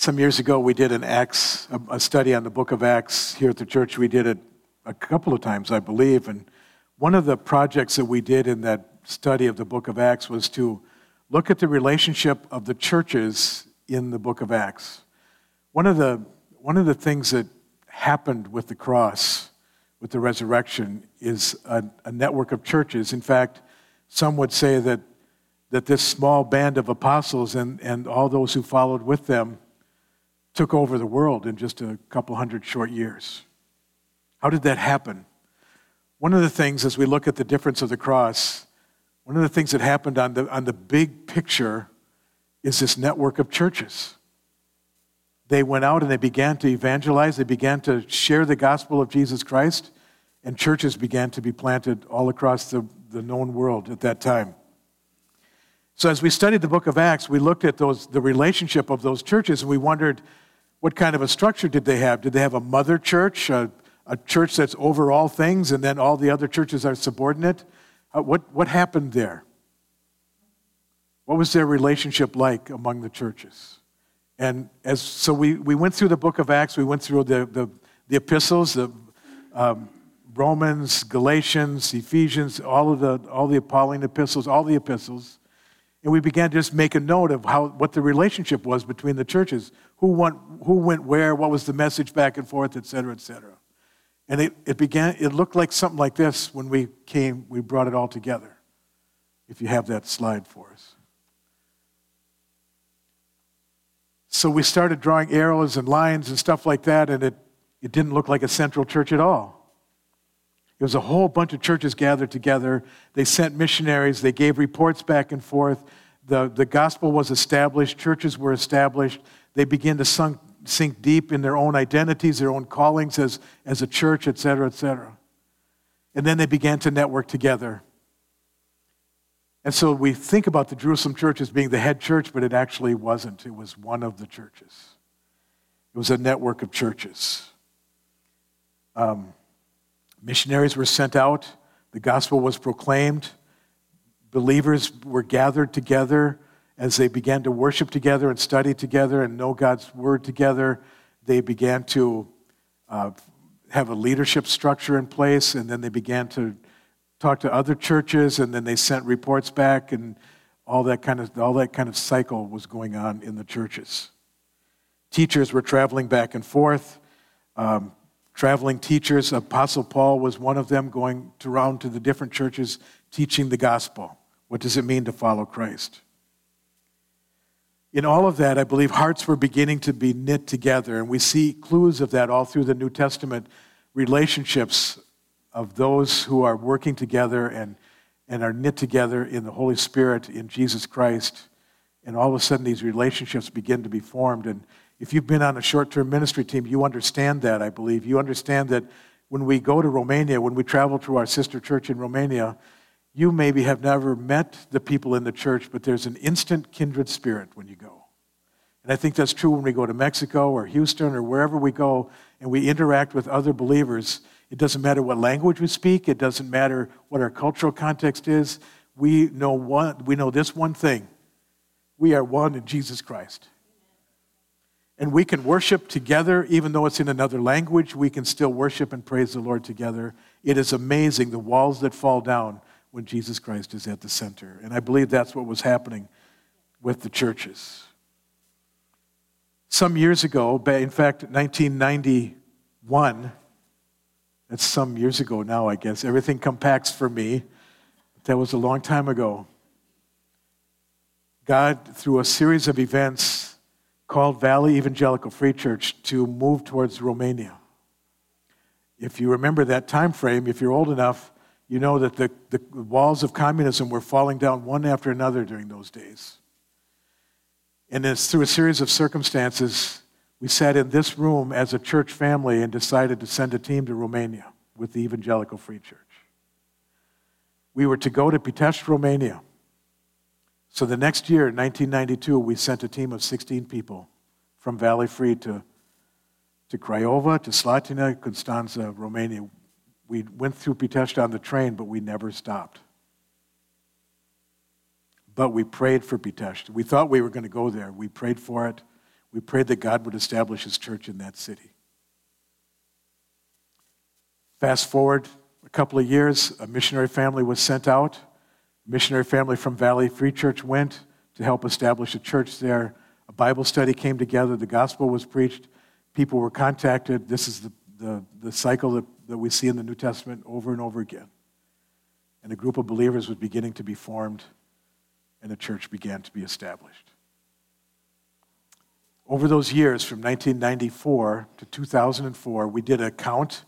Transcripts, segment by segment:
Some years ago, we did an Acts, a study on the book of Acts here at the church. We did it a couple of times, I believe. And one of the projects that we did in that study of the book of Acts was to look at the relationship of the churches in the book of Acts. One of the, one of the things that happened with the cross, with the resurrection, is a, a network of churches. In fact, some would say that, that this small band of apostles and, and all those who followed with them took over the world in just a couple hundred short years. How did that happen? One of the things, as we look at the difference of the cross, one of the things that happened on the, on the big picture is this network of churches. They went out and they began to evangelize, they began to share the gospel of Jesus Christ, and churches began to be planted all across the, the known world at that time. So, as we studied the book of Acts, we looked at those, the relationship of those churches and we wondered what kind of a structure did they have? Did they have a mother church, a, a church that's over all things, and then all the other churches are subordinate? Uh, what, what happened there? What was their relationship like among the churches? And as, so we, we went through the book of Acts, we went through the, the, the epistles, the um, Romans, Galatians, Ephesians, all of the, all the Pauline epistles, all the epistles. And we began to just make a note of how, what the relationship was between the churches. Who went, who went where, what was the message back and forth, et cetera, et cetera. And it, it began, it looked like something like this when we came, we brought it all together. If you have that slide for us. So we started drawing arrows and lines and stuff like that, and it, it didn't look like a central church at all. It was a whole bunch of churches gathered together. They sent missionaries, they gave reports back and forth. The, the gospel was established, churches were established. They began to sunk, sink deep in their own identities, their own callings as, as a church, et cetera, et cetera. And then they began to network together. And so we think about the Jerusalem church as being the head church, but it actually wasn't. It was one of the churches, it was a network of churches. Um, missionaries were sent out, the gospel was proclaimed, believers were gathered together as they began to worship together and study together and know God's word together. They began to uh, have a leadership structure in place, and then they began to talk to other churches, and then they sent reports back, and all that kind of, all that kind of cycle was going on in the churches. Teachers were traveling back and forth. Um, traveling teachers, Apostle Paul was one of them, going around to the different churches teaching the gospel. What does it mean to follow Christ? In all of that, I believe hearts were beginning to be knit together, and we see clues of that all through the New Testament. Relationships of those who are working together and, and are knit together in the Holy Spirit in Jesus Christ. And all of a sudden, these relationships begin to be formed. And if you've been on a short term ministry team, you understand that, I believe. You understand that when we go to Romania, when we travel to our sister church in Romania, you maybe have never met the people in the church, but there's an instant kindred spirit when you go. And I think that's true when we go to Mexico or Houston or wherever we go and we interact with other believers it doesn't matter what language we speak, it doesn't matter what our cultural context is. We know, one, we know this one thing we are one in Jesus Christ. And we can worship together, even though it's in another language, we can still worship and praise the Lord together. It is amazing the walls that fall down when Jesus Christ is at the center. And I believe that's what was happening with the churches. Some years ago, in fact, 1991, that's some years ago now, I guess. Everything compacts for me. That was a long time ago. God, through a series of events, called Valley Evangelical Free Church to move towards Romania. If you remember that time frame, if you're old enough, you know that the, the walls of communism were falling down one after another during those days. And it's through a series of circumstances we sat in this room as a church family and decided to send a team to Romania with the Evangelical Free Church. We were to go to Pitești, Romania. So the next year, 1992, we sent a team of 16 people from Valley Free to, to Craiova, to Slatina, Constanza, Romania. We went through Pitești on the train, but we never stopped. But we prayed for Pitești. We thought we were going to go there. We prayed for it. We prayed that God would establish his church in that city. Fast forward a couple of years, a missionary family was sent out. A missionary family from Valley Free Church went to help establish a church there. A Bible study came together, the gospel was preached, people were contacted. This is the, the, the cycle that, that we see in the New Testament over and over again. And a group of believers was beginning to be formed, and a church began to be established. Over those years, from 1994 to 2004, we did a count,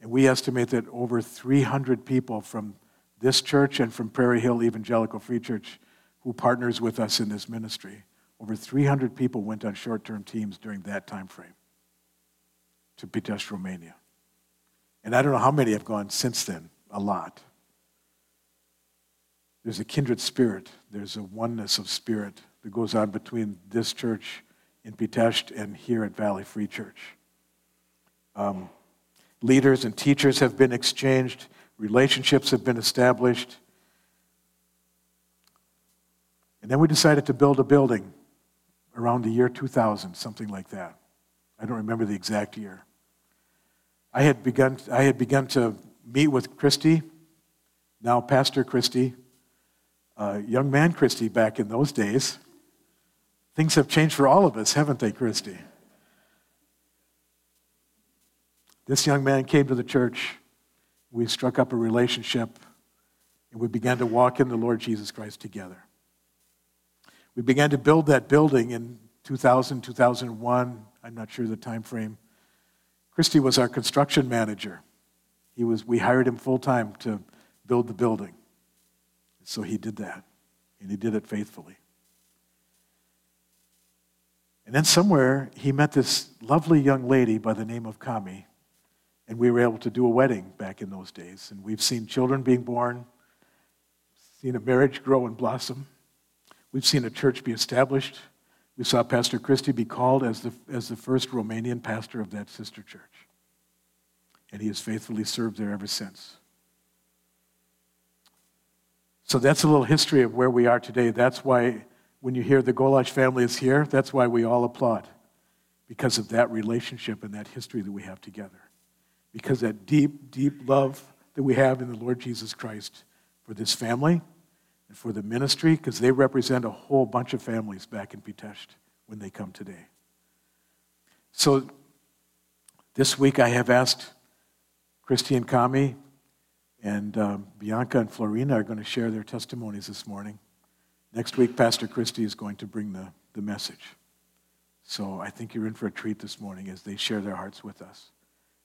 and we estimate that over 300 people from this church and from Prairie Hill Evangelical Free Church, who partners with us in this ministry, over 300 people went on short term teams during that time frame to Pitești, Romania. And I don't know how many have gone since then, a lot. There's a kindred spirit, there's a oneness of spirit that goes on between this church in Pitești and here at Valley Free Church. Um, leaders and teachers have been exchanged, relationships have been established. And then we decided to build a building around the year 2000, something like that. I don't remember the exact year. I had begun, I had begun to meet with Christy, now Pastor Christy, uh, young man Christy back in those days. Things have changed for all of us, haven't they, Christy? This young man came to the church. We struck up a relationship, and we began to walk in the Lord Jesus Christ together. We began to build that building in 2000, 2001. I'm not sure the time frame. Christy was our construction manager. He was, we hired him full time to build the building. So he did that, and he did it faithfully. And then somewhere he met this lovely young lady by the name of Kami, and we were able to do a wedding back in those days. And we've seen children being born, seen a marriage grow and blossom. We've seen a church be established. We saw Pastor Christy be called as the, as the first Romanian pastor of that sister church. And he has faithfully served there ever since. So that's a little history of where we are today. That's why when you hear the Golash family is here, that's why we all applaud. Because of that relationship and that history that we have together. Because that deep, deep love that we have in the Lord Jesus Christ for this family and for the ministry because they represent a whole bunch of families back in Pitești when they come today. So this week I have asked Christy and Kami and um, Bianca and Florina are going to share their testimonies this morning. Next week, Pastor Christy is going to bring the, the message. So I think you're in for a treat this morning as they share their hearts with us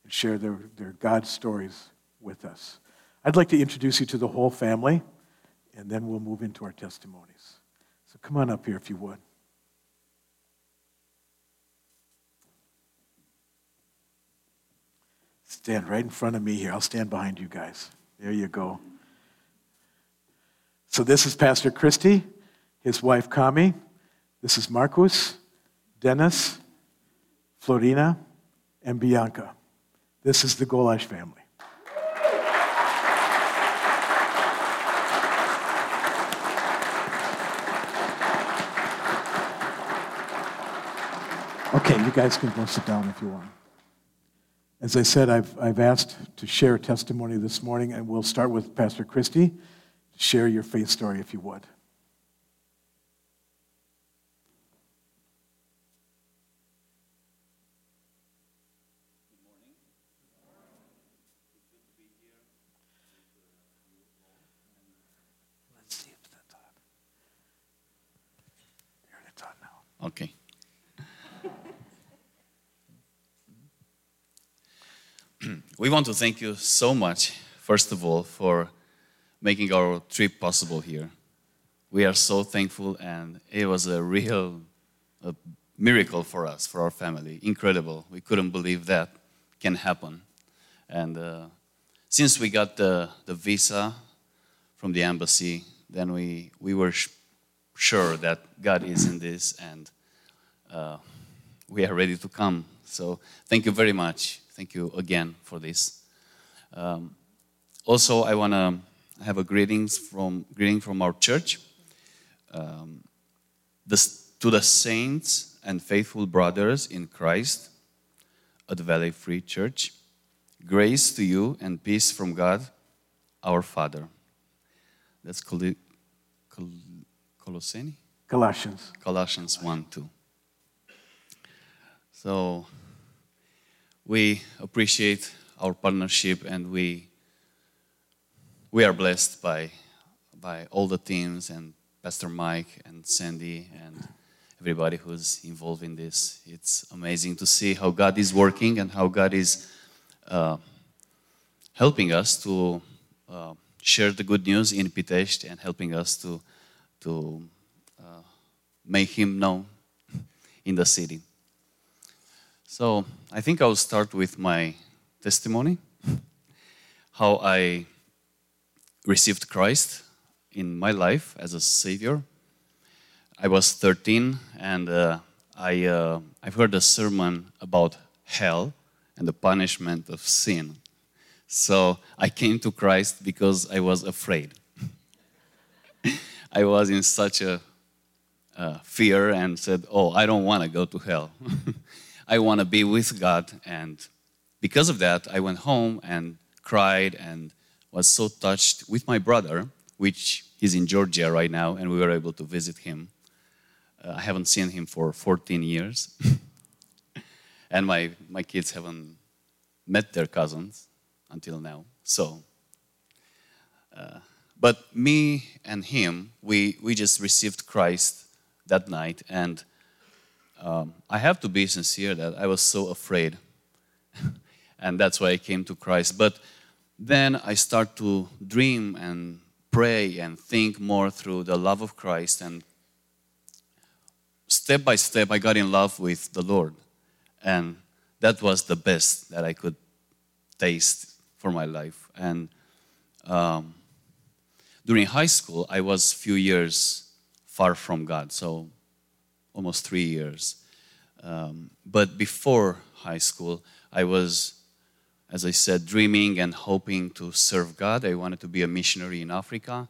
and share their, their God stories with us. I'd like to introduce you to the whole family and then we'll move into our testimonies. So come on up here if you would. Stand right in front of me here. I'll stand behind you guys. There you go. So this is Pastor Christy, his wife Kami. This is Marcus, Dennis, Florina, and Bianca. This is the Golash family. Okay, you guys can go sit down if you want. As I said, I've, I've asked to share testimony this morning, and we'll start with Pastor Christy. Share your faith story if you would. Okay. we want to thank you so much, first of all, for making our trip possible here. We are so thankful, and it was a real a miracle for us, for our family. Incredible. We couldn't believe that can happen. And uh, since we got the, the visa from the embassy, then we, we were sh- sure that God is in this and uh, we are ready to come. So thank you very much. Thank you again for this. Um, also, I want to have a greetings from greeting from our church. Um, this, to the saints and faithful brothers in Christ at Valley Free Church, grace to you and peace from God, our Father. That's Col- Col- Colossini? Colossians. Colossians 1 2. So we appreciate our partnership and we we are blessed by by all the teams and Pastor Mike and Sandy and everybody who's involved in this. It's amazing to see how God is working and how God is uh, helping us to uh, share the good news in Pitești and helping us to to uh, make Him known in the city. So I think I'll start with my testimony, how I received Christ in my life as a Savior. I was 13 and uh, I, uh, I've heard a sermon about hell and the punishment of sin. So I came to Christ because I was afraid. I was in such a uh, fear and said, Oh, I don't want to go to hell. I want to be with God. And because of that, I went home and cried and was so touched with my brother, which he's in Georgia right now, and we were able to visit him. Uh, I haven't seen him for 14 years. and my, my kids haven't met their cousins until now. So, uh, but me and him, we, we just received Christ that night. And um, I have to be sincere that I was so afraid. and that's why I came to Christ. But then I start to dream and pray and think more through the love of Christ. And step by step, I got in love with the Lord. And that was the best that I could taste for my life. And um, during high school, I was few years far from God, so almost three years. Um, but before high school, I was, as I said, dreaming and hoping to serve God. I wanted to be a missionary in Africa.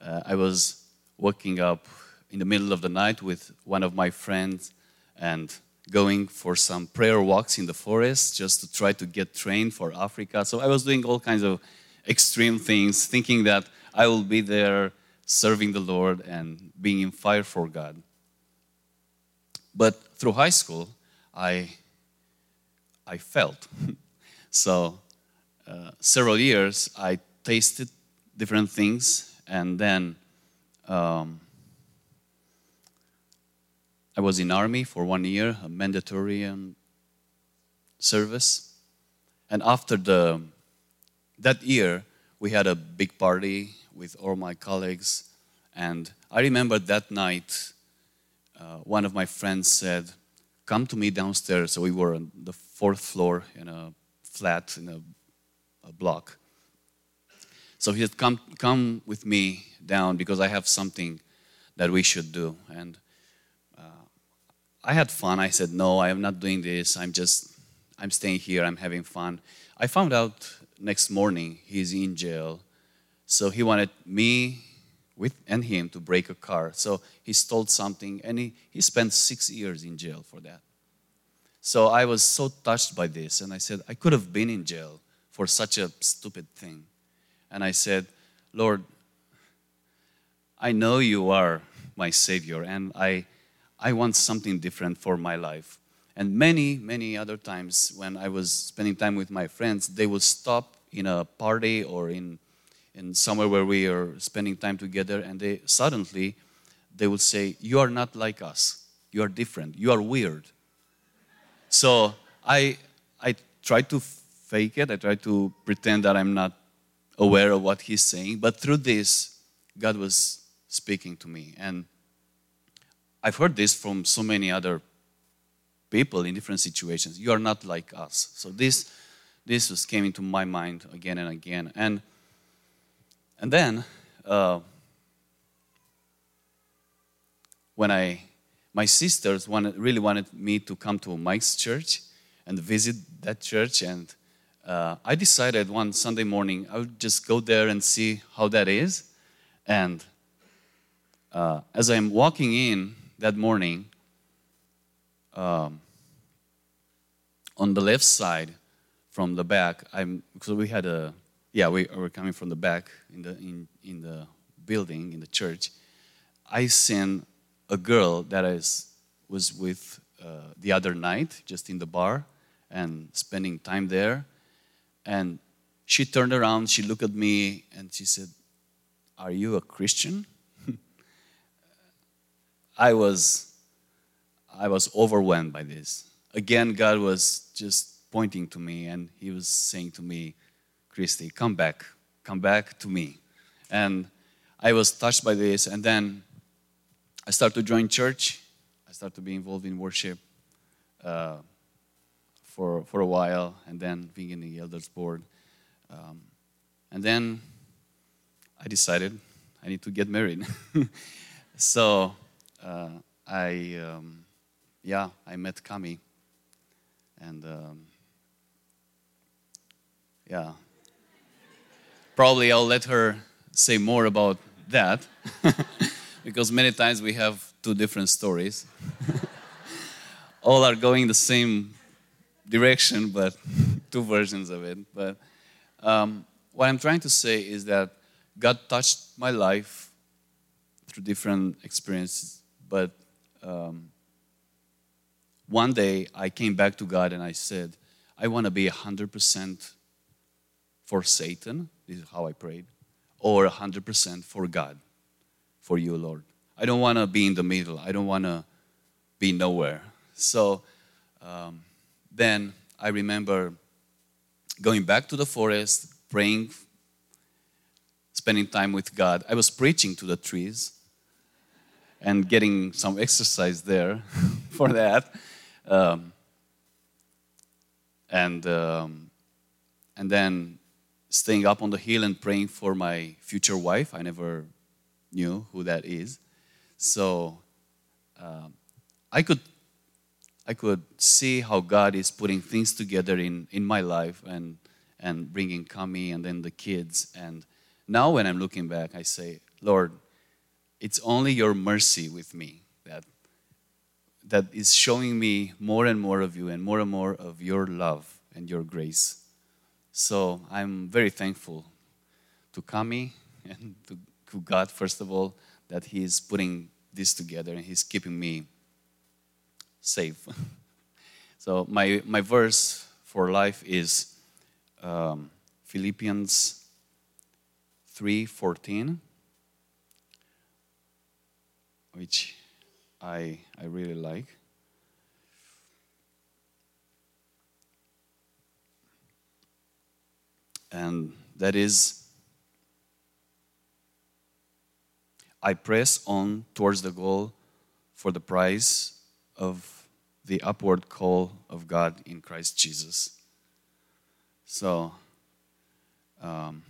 Uh, I was waking up in the middle of the night with one of my friends and going for some prayer walks in the forest just to try to get trained for Africa. So I was doing all kinds of extreme things, thinking that I will be there serving the Lord and being in fire for God. But through high school, I, I felt. so uh, several years, I tasted different things, and then um, I was in army for one year, a mandatory um, service. And after the, that year, we had a big party with all my colleagues. And I remember that night, uh, one of my friends said, Come to me downstairs. So we were on the fourth floor in a flat, in a, a block. So he said, come, come with me down because I have something that we should do. And uh, I had fun. I said, No, I am not doing this. I'm just, I'm staying here. I'm having fun. I found out next morning he's in jail. So he wanted me with and him to break a car. So he stole something and he, he spent six years in jail for that. So I was so touched by this and I said, I could have been in jail for such a stupid thing. And I said, Lord, I know you are my Savior and I, I want something different for my life. And many, many other times when I was spending time with my friends, they would stop in a party or in in somewhere where we are spending time together and they suddenly they will say you are not like us. You are different. You are weird. So i i try to fake it. I try to pretend that i'm not aware of what he's saying. But through this god was speaking to me. And i've heard this from so many other people in different situations. You are not like us. So this this was came into my mind again and again. And and then, uh, when I, my sisters wanted, really wanted me to come to Mike's church and visit that church, and uh, I decided one Sunday morning I would just go there and see how that is. And uh, as I'm walking in that morning, um, on the left side from the back, I'm because we had a yeah we were coming from the back in the in, in the building in the church. I seen a girl that is was with uh, the other night just in the bar and spending time there, and she turned around, she looked at me, and she said, "Are you a Christian?" I was I was overwhelmed by this. Again, God was just pointing to me and He was saying to me, Christy, come back, come back to me. And I was touched by this. And then I started to join church. I started to be involved in worship uh, for, for a while, and then being in the elders board. Um, and then I decided I need to get married. so uh, I, um, yeah, I met Kami. And um, yeah, probably I'll let her say more about that because many times we have two different stories. All are going the same direction, but two versions of it. But um, what I'm trying to say is that God touched my life through different experiences, but um, one day I came back to God and I said, I want to be 100% for Satan. This is how I prayed. Or 100% for God, for you, Lord. I don't want to be in the middle. I don't want to be nowhere. So um, then I remember going back to the forest, praying, spending time with God. I was preaching to the trees and getting some exercise there for that. Um, and, um, and then staying up on the hill and praying for my future wife. I never knew who that is. So um, I, could, I could see how God is putting things together in, in my life and, and bringing Kami and then the kids. And now when I'm looking back, I say, Lord, it's only your mercy with me that that is showing me more and more of you and more and more of your love and your grace. So I'm very thankful to Kami and to, to God, first of all, that He is putting this together and He's keeping me safe. so my, my verse for life is um, Philippians 3.14 which I, I really like. And that is, I press on towards the goal for the prize of the upward call of God in Christ Jesus. So, um,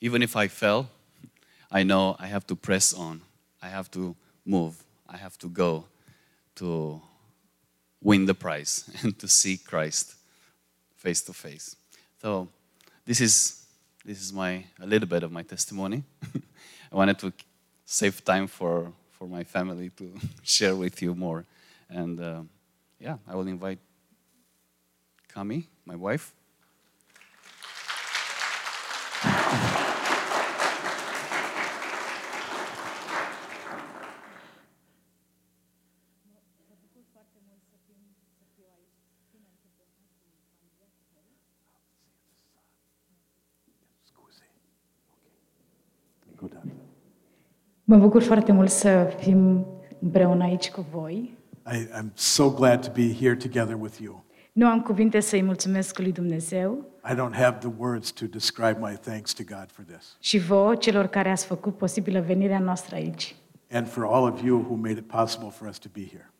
even if I fell, I know I have to press on. I have to move. I have to go to win the prize and to see Christ face to face. So this is this is my a little bit of my testimony. I wanted to save time for for my family to share with you more, and uh, yeah, I will invite Kami, my wife. Mă bucur foarte mult să fim împreună aici cu voi. I, I'm so glad to be here together with you. Nu am cuvinte să-i mulțumesc lui Dumnezeu I don't have the words to describe my thanks to God for this. și vouă, celor care ați făcut posibilă venirea noastră aici. And for all of you who made it possible for us to be here.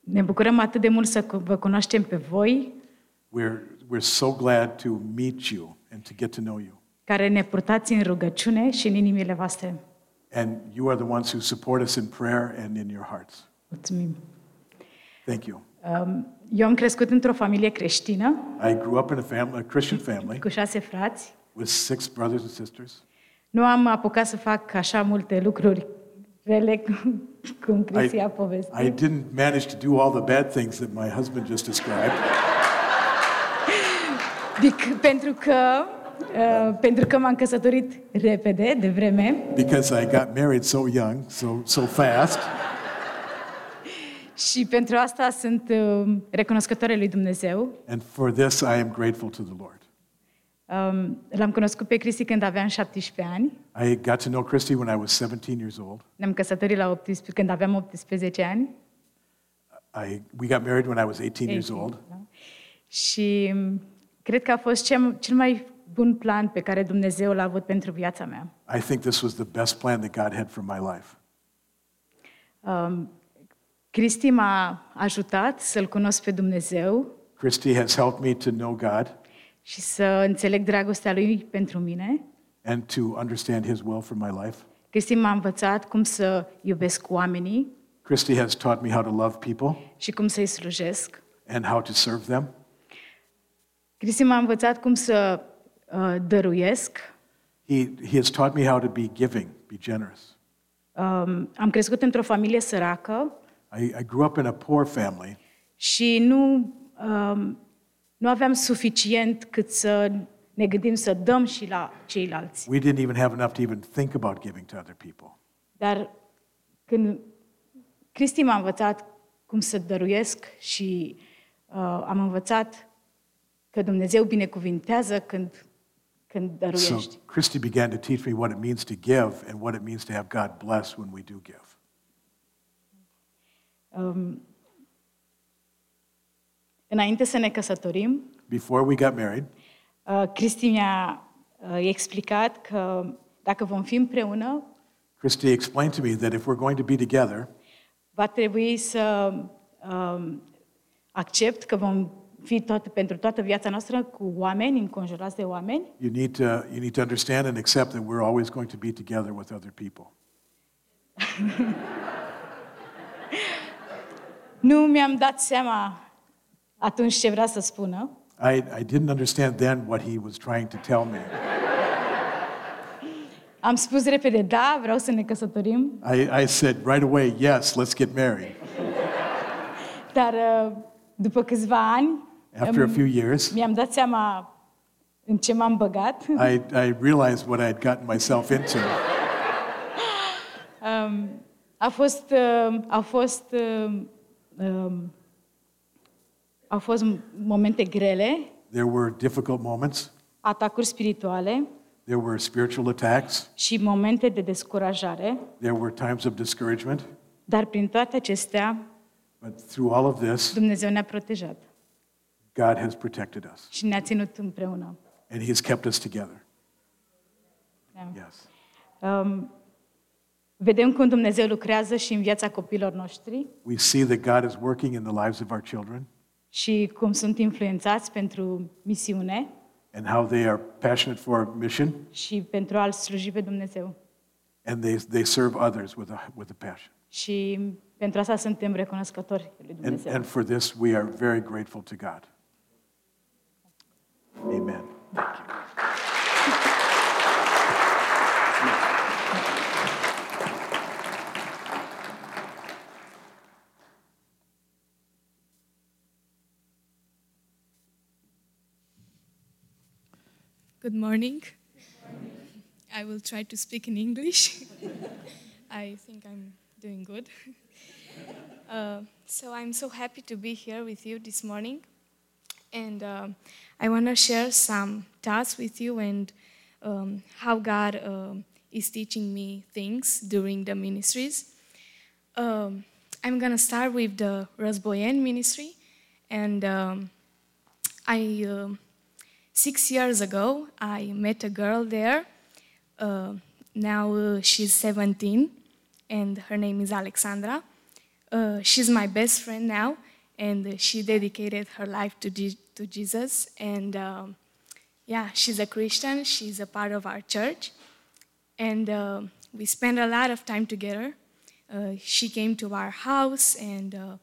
Ne bucurăm atât de mult să cu- vă cunoaștem pe voi, We're, we're so glad to meet you and to get to know you. care ne purtați în rugăciune și în inimile voastre. And you are the ones who support us in prayer and in your hearts. Mulțumim. Thank you. Um, Eu am crescut într-o familie creștină I grew up in a, family, a Christian family cu șase frați. with six brothers and sisters. Nu am apucat să fac așa multe lucruri rele cum Cristi a I povestit. didn't manage to do all the bad things that my husband just described. Dic- pentru că uh, pentru că m-am căsătorit repede, de vreme, because I got married so young, so so fast. și pentru asta sunt uh, recunoscătoare lui Dumnezeu. And for this I am grateful to the Lord. Um, L-am cunoscut pe Cristi când aveam 17 ani. I got to know Christy when I was 17 years old. Ne-am căsătorit la 18, când aveam 18 ani. I, we got married when I was 18 years 18, old. da? Și um, cred că a fost cel, cel mai bun plan pe care Dumnezeu l-a avut pentru viața mea. I think this was the best plan that God had for my life. Um, Cristi m-a ajutat să-L cunosc pe Dumnezeu Christy has helped me to know God și să înțeleg dragostea Lui pentru mine. and to understand His will for my life. Cristi m-a învățat cum să iubesc oamenii Christy has taught me how to love people și cum să-i slujesc. and how to serve them. Cristi m-a învățat cum să uh, dăruiesc. He, he has taught me how to be giving, be generous. Um, am crescut într-o familie săracă I, I grew up in a poor family, și nu, um, nu aveam suficient cât să ne gândim să dăm și la ceilalți. we didn't even have enough to even think about giving to other people. Dar când Cristi m-a învățat cum să dăruiesc și uh, am învățat că Dumnezeu binecuvintează când, când So. Christy began to teach me what it means to give and what it means to have God bless when we do give. Um, înainte să ne căsătorim, Before we got married, uh, Cristi mi-a uh, explicat că dacă vom fi împreună, Christy explained to me that if we're going to be together, va trebui să um, accept că vom fi tot, pentru toată viața noastră cu oameni, înconjurați de oameni you need to you need to understand and accept that we're always going to be together with other people. Nu mi-am dat seama atunci ce vrea să spună, I, I didn't understand then what he was trying to tell me. Am spus repede, da, vreau să ne căsătorim, I, I said right away, yes, let's get married. dar uh, după câțiva ani After a um, few years, mi-am dat seama în ce m-am băgat. I, I realized what I had gotten myself into. Um, a fost, uh, au fost, uh, um, au fost momente grele, There were difficult moments, atacuri spirituale. There were spiritual attacks, și momente de descurajare, there were times of discouragement, dar prin toate acestea but through all of this, Dumnezeu ne-a protejat God has protected us și ne-a ținut împreună. and He has kept us together. Da. Yes. Um, vedem cum Dumnezeu lucrează și în viața copiilor noștri We see that God is working in the lives of our children și cum sunt influențați pentru misiune and how they are passionate for mission și pentru a-L sluji pe Dumnezeu. and they, they serve others with a, with a passion. Și pentru asta suntem recunoscători lui And, Dumnezeu. and for this, we are very grateful to God. Amen. Thank you. Good morning. I will try to speak in English. I think I'm doing good. Uh, so I'm so happy to be here with you this morning. And uh, I want to share some thoughts with you and um, how God um is teaching me things during the ministries. Um, I'm going to start with the Rasboyen ministry. And um, I. um Six years ago, I met a girl there. Uh, now uh, she's 17, and her name is Alexandra. Uh, she's my best friend now, and she dedicated her life to, Je- to Jesus. And um, yeah, she's a Christian. She's a part of our church, and uh, we spend a lot of time together. Uh, she came to our house and uh,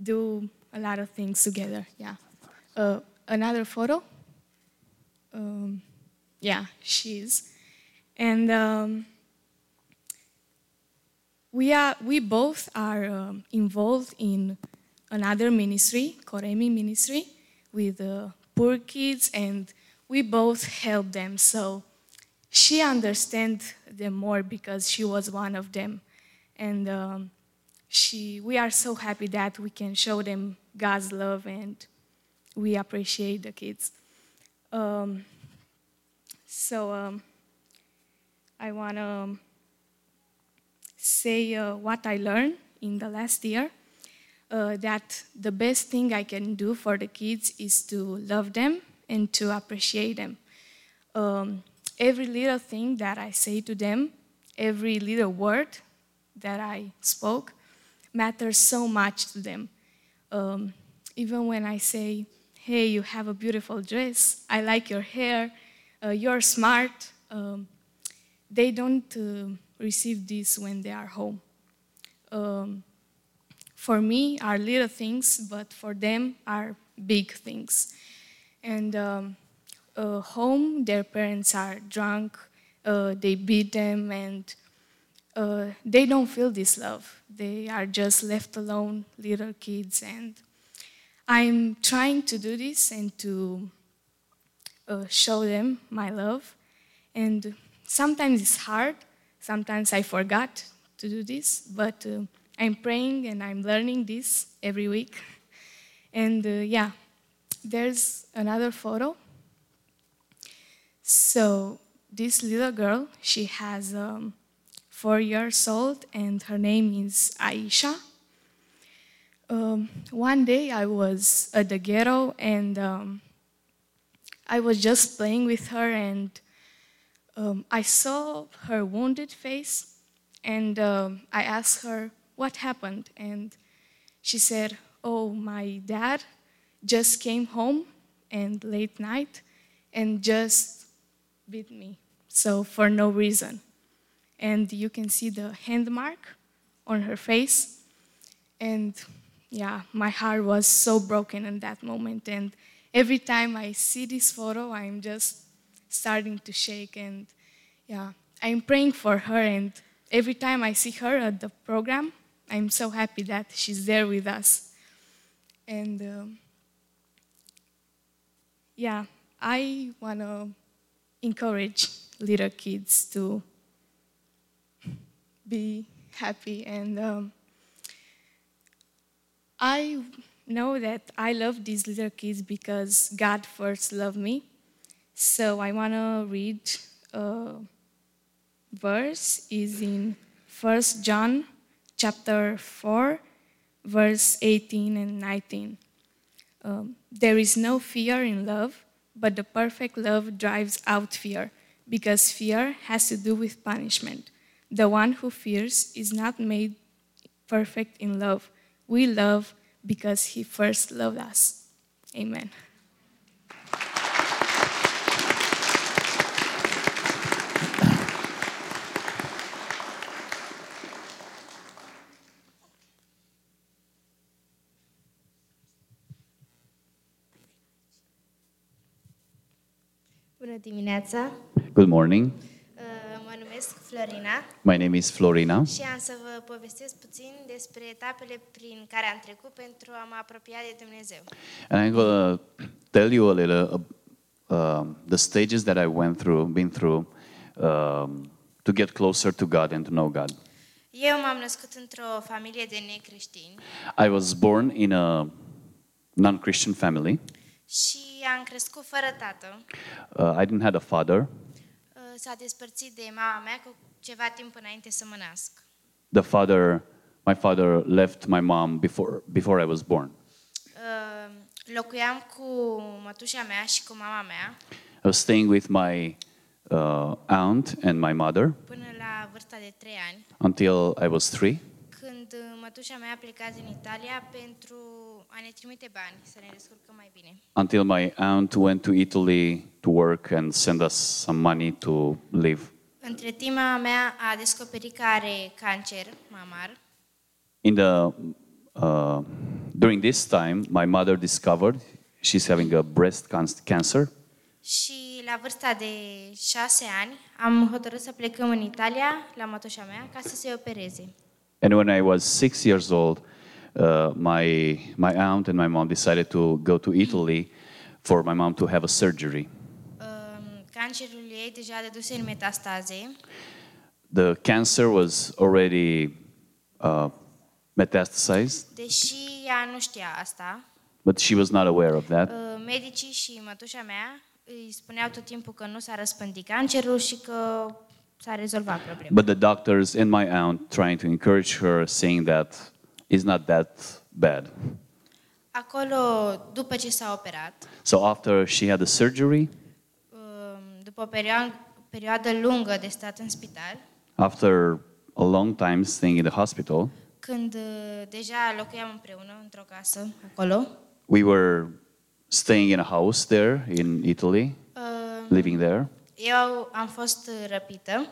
do a lot of things together. Yeah. Uh, another photo um, yeah, she is. And um, we are we both are um, involved in another ministry, Koremi ministry, with uh, poor kids, and we both help them. So she understands them more because she was one of them, and um, she we are so happy that we can show them God's love and we appreciate the kids. Um, so um, I want to say uh, what I learned in the last year. Uh, that the best thing I can do for the kids is to love them and to appreciate them. Um, every little thing that I say to them, every little word that I spoke, matters so much to them. Um, even when I say, hey, you have a beautiful dress, I like your hair, uh, you're smart, um, they don't uh, receive this when they are home. Um, for me, are little things, but for them are big things. And um, uh, home, their parents are drunk, uh, they beat them, and uh, they don't feel this love. They are just left alone, little kids, and I'm trying to do this and to uh, show them my love. And sometimes it's hard. Sometimes I forgot to do this, but uh, I'm praying and I'm learning this every week. And uh, yeah, there's another photo. So this little girl, she has um, four years old, and her name is Aisha. Um, one day I was at the ghetto and um, I was just playing with her, and um, I saw her wounded face, and um, I asked her what happened, and she said, "Oh, my dad just came home and late night and just beat me, so for no reason." And you can see the hand mark on her face, and yeah, my heart was so broken in that moment. And every time I see this photo, I'm just starting to shake. And yeah, I'm praying for her. And every time I see her at the program, I'm so happy that she's there with us. And um, yeah, I want to encourage little kids to be happy and um, I know that I love these little kids because God first loved me. So I want to read a verse is in 1 John chapter 4 verse 18 and 19. Um, there is no fear in love, but the perfect love drives out fear because fear has to do with punishment. The one who fears is not made perfect in love. We love because he first loved us. Amen. Bună dimineața! Good morning. Uh, Mă numesc Florina My name is Florina. și am să vă povestesc puțin despre etapele prin care am trecut pentru a mă apropia de Dumnezeu. And I'm going to tell you a little uh, um, the stages that I went through, been through, um, to get closer to God and to know God. Eu m-am născut într-o familie de necreștini I was born in a non-Christian family. Și am crescut fără tată. Uh, I didn't have a father. Uh, S-a despărțit de mama mea cu ceva timp înainte să mă nasc. The father, my father left my mom before before I was born. Uh, Locuiam cu mătușa mea și cu mama mea I was staying with my uh, aunt and my mother până la vârsta de 3 ani, until I was three. Când uh, mătușa mea a plecat în Italia pentru a ne trimite bani să ne descurcăm mai bine. Until my aunt went to Italy to work and send us some money to live. Între timp, mama mea a descoperit că are cancer mamar In the uh, during this time, my mother discovered she's having a breast can- cancer, și la vârsta de șase ani am hotărât să plecăm în Italia la mătușa mea ca să se opereze. And when I was six years old, uh, my, my aunt and my mom decided to go to Italy for my mom to have a surgery. Um, Cancerul ei deja în metastaze The cancer was already uh, metastasized, Deși ea nu știa asta, but she was not aware of that. uh, medicii și mătușa mea îi spuneau tot timpul că nu s-a răspândit cancerul și că s-a rezolvat problema. But the doctors and my aunt trying to encourage her, saying that it's not that bad. Acolo, după ce s-a operat, So after she had the surgery, um, după o perioadă, perioadă lungă de stat în spital, after a long time staying in the hospital, când uh, deja locuiam împreună într-o casă acolo, we were staying in a house there in Italy, uh, living there. Eu am fost uh, răpită.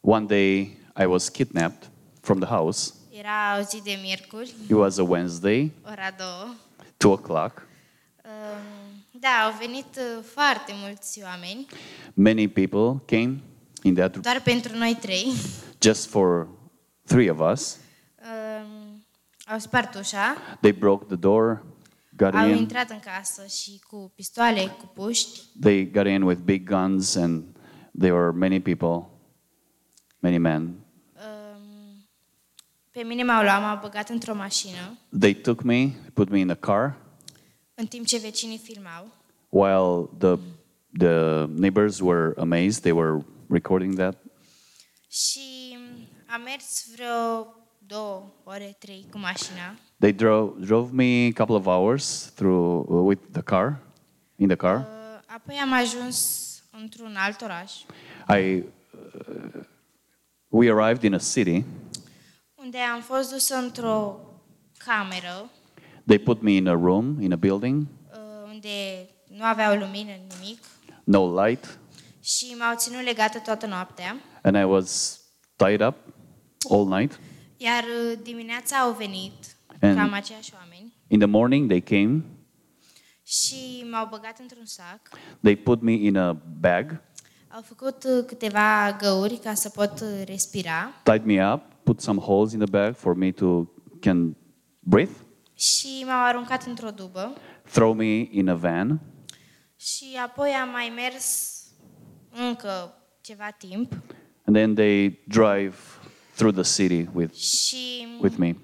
One day I was kidnapped from the house. Era o zi de miercuri, It was a Wednesday, ora două. two o'clock. Um, Da, au venit uh, foarte mulți oameni, Many people came in that doar pentru noi trei. just for three of us. Um, Au spart ușa, They broke the door, got au in. intrat în casă și cu pistoale, cu puști. They got in with big guns, and there were many people, many men. Um, Pe mine m-au luat, m-au băgat într-o mașină, They took me, put me in a car, în timp ce vecinii filmau. while the the neighbors were amazed. They were recording that. Și am mers vreo două ore, trei cu mașina. They drove drove me a couple of hours through uh, with the car, in the car. Uh, Apoi am ajuns într-un alt oraș, I uh, we arrived in a city. unde am fost dus într-o cameră, They put me in a room in a building, uh, unde nu aveau lumină, nimic, no light, și m-au ținut legată toată noaptea. and I was tied up all night. Iar uh, dimineața au venit And- cam aceiași oameni. In the morning they came. și m-au băgat într-un sac. They put me in a bag, Au făcut uh, câteva găuri ca să pot uh, respira. tied me up, put some holes in the bag for me to can breathe, și m-au aruncat într-o dubă. Throw me in a van, și apoi am mai mers încă ceva timp. And then they drive through the city with și with me.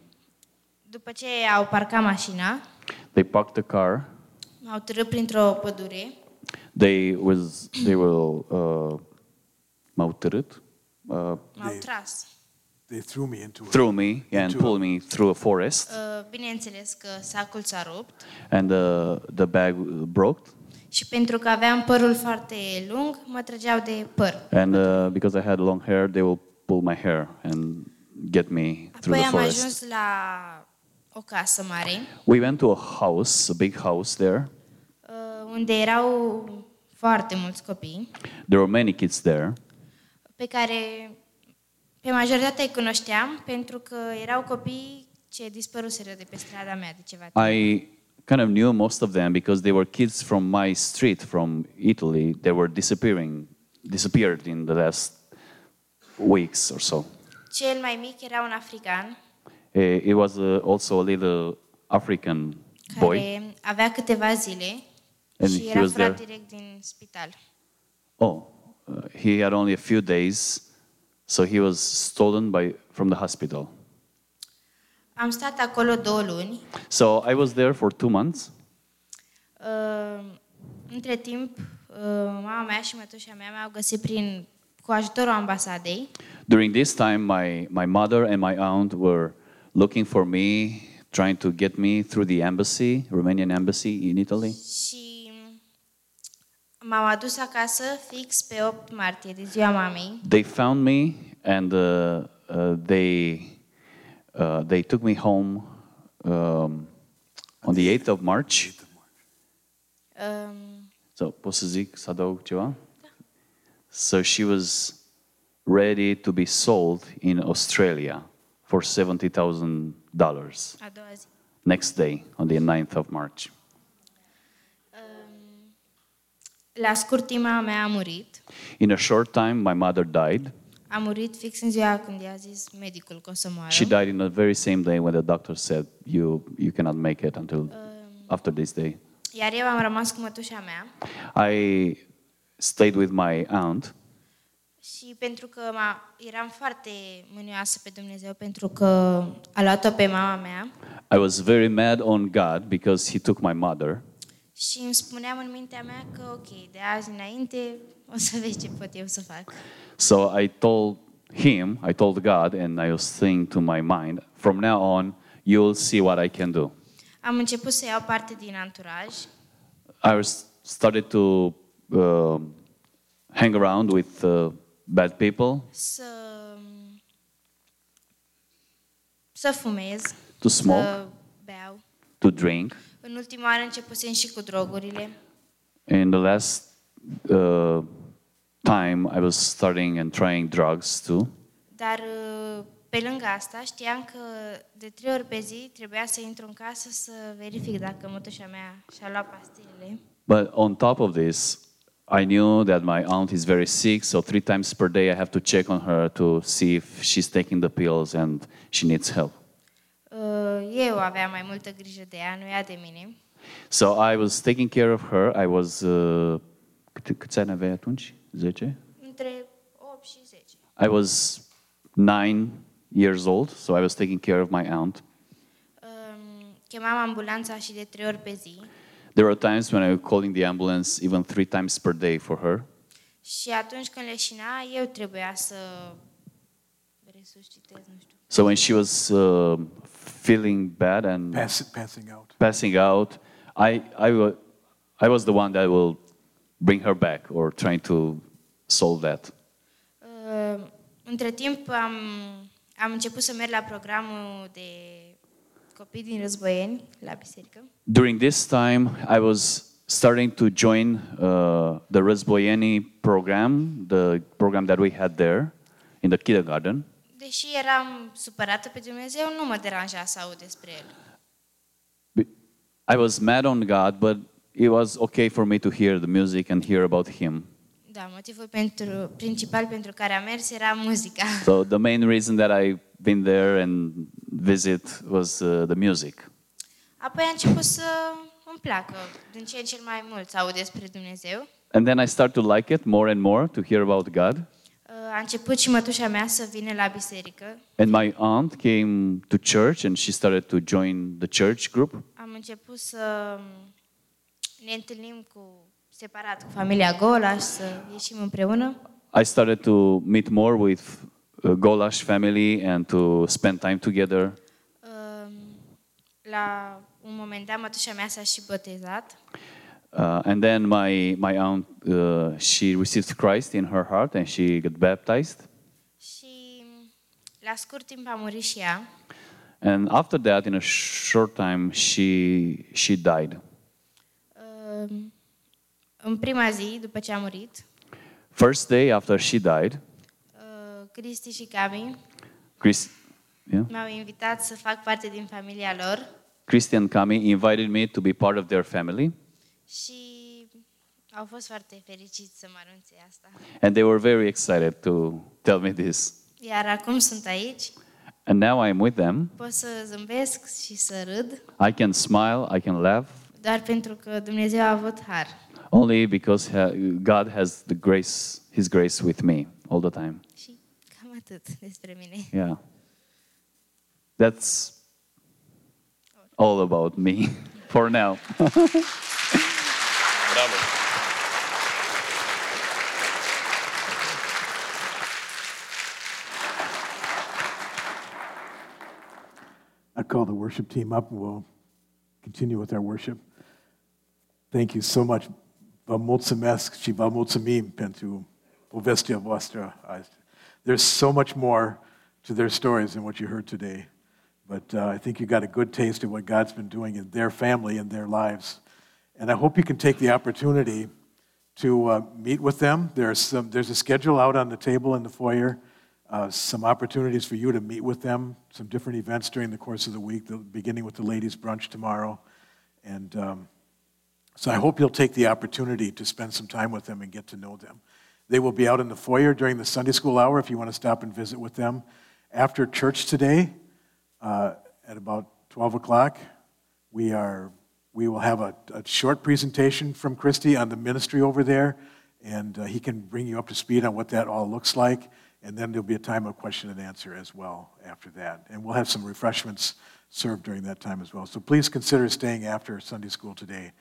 după ce au parcat mașina, They parked the car. m-au târât printr-o pădure They was they will uh, m-au târât, uh, m-au tras. They threw me into a, threw me and Into a- pulled me through a forest, Uh, Bineînțeles că sacul s-a rupt and the the bag broke. și pentru că aveam părul foarte lung, mă trăgeau de păr. And uh, because I had long hair, they will pull my hair and get me through Apoi the am forest. ajuns la o casă mare, We went to a house, a big house there. uh, unde erau foarte mulți copii, There were many kids there. pe care pe majoritatea îi cunoșteam, pentru că erau copii ce dispăruseră de pe strada mea de ceva timp. I kind of knew most of them because they were kids from my street, from Italy. They were disappearing, disappeared in the last weeks or so. Cel mai mic era un african, Eh, It was uh, also a little African boy, care avea câteva zile And și he era was furat there. direct din spital. Oh, uh, he had only a few days, so he was stolen by from the hospital. Am stat acolo două luni. So I was there for two months. Uh, între timp, uh, mama mea și mătușa mea m-au găsit prin, cu ajutorul ambasadei During this time, my, my mother and my aunt were looking for me, trying to get me through the embassy, Romanian embassy in Italy. și m-au adus acasă fix pe 8 martie, de ziua mamei. They found me and uh, uh, they, uh, they took me home um, on the 8th of March. Um, So, pot să zic, să adaug ceva? So she was ready to be sold in Australia for $70,000 a doua zi. next day on the 9th of March. Um, la scurt timp mea a murit, In a short time, my mother died. a murit fix în ziua când i-a zis medicul că o să moară. She died in the very same day when the doctor said you you cannot make it until um, after this day. Iar eu am rămas cu mătușa mea I stayed with my aunt și pentru că m-a, eram foarte mânioasă pe Dumnezeu pentru că a luat-o pe mama mea I was very mad on God because he took my mother. și îmi spuneam în mintea mea că ok, de azi înainte o să vezi ce pot eu să fac. So I told him, I told God, and I was saying to my mind, from now on, you'll see what I can do. Am început să iau parte din anturaj I was started to uh, hang around with uh, bad people, să să fumez, to smoke, să beau. to drink. În ultima oară începusem și cu drogurile In the last uh, time, I was starting and trying drugs too. Dar uh, pe lângă asta știam că de trei ori pe zi trebuia să intru în casă să verific dacă mătușa mea și-a luat pastilele. But on top of this, I knew that my aunt is very sick, so three times per day I have to check on her to see if she's taking the pills and she needs help. Uh, Eu aveam mai multă grijă de ea, nu ea de mine. So I was taking care of her. I was, uh, cât, câți ani aveai atunci? 10? Între 8 și 10. I was nine years old, so I was taking care of my aunt. Um, Chemam ambulanța și de trei ori pe zi There were times when I was calling the ambulance even three times per day for her. și atunci când leșina, eu trebuia să resuscitez, nu știu. So when she was uh, feeling bad and Pass, passing out. passing out, I, I, wa- I was the one that will bring her back or trying to solve that. Uh, Între timp am, am început să merg la programul de copii din războieni la biserică During this time, I was starting to join uh, the Rezboyeni program, the program that we had there in the kindergarten. Deși eram supărată pe Dumnezeu, nu mă deranja să aud despre El. I was mad on God, but it was okay for me to hear the music and hear about Him. Da, motivul pentru, principal pentru care am mers era muzica. So the main reason that I've been there and visit was uh, the music. Apoi a început să îmi placă din ce în cel mai mult să aud despre Dumnezeu. And then I start to like it more and more to hear about God. Uh, A început și mătușa mea să vină la biserică. And my aunt came to church and she started to join the church group. Am început să ne întâlnim cu separat cu familia Gola și să ieșim împreună. I started to meet more with uh, Golash family and to spend time together. Uh, La un moment dat, mătușa mea s-a și botezat. Uh, and then my, my aunt, uh, she received Christ in her heart and she got baptized. Și la scurt timp a murit și ea. And after that, in a short time, she, she died. Uh, În prima zi, după ce a murit, First day after she died, uh, Cristi și Cami Chris, yeah, m-au invitat să fac parte din familia lor Christy and Kami invited me to be part of their family. și au fost foarte fericiți să mă anunțe asta. And they were very excited to tell me this. Iar acum sunt aici, And now I'm with them. pot să zâmbesc și să râd, I can smile, I can laugh, doar pentru că Dumnezeu a avut har. only because ha- God has the grace, His grace with me all the time. Și cam atât despre mine. Yeah. That's all about me for now. Bravo. I call the worship team up and we'll continue with our worship. Thank you so much. Vă mulțumesc și vă mulțumim pentru povestea voastră. I- There's so much more to their stories than what you heard today. But uh, I think you got a good taste of what God's been doing in their family and their lives. And I hope you can take the opportunity to uh, meet with them. There's, some, there's a schedule out on the table in the foyer, uh, some opportunities for you to meet with them, some different events during the course of the week, the, beginning with the ladies' brunch tomorrow. And um, so I hope you'll take the opportunity to spend some time with them and get to know them. They will be out in the foyer during the Sunday school hour if you want to stop and visit with them. After church today, uh, at about 12 o'clock, we, are, we will have a, a short presentation from Christy on the ministry over there, and uh, he can bring you up to speed on what that all looks like. And then there'll be a time of question and answer as well after that. And we'll have some refreshments served during that time as well. So please consider staying after Sunday school today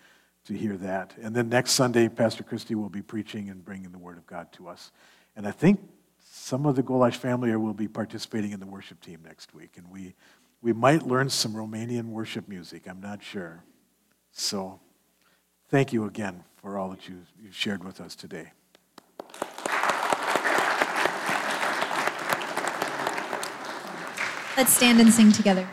to hear that. And then next Sunday, Pastor Christy will be preaching and bringing the Word of God to us. And I think some of the Golash family will be participating in the worship team next week. And we, we might learn some Romanian worship music. I'm not sure. So thank you again for all that you, you've shared with us today. Let's stand and sing together.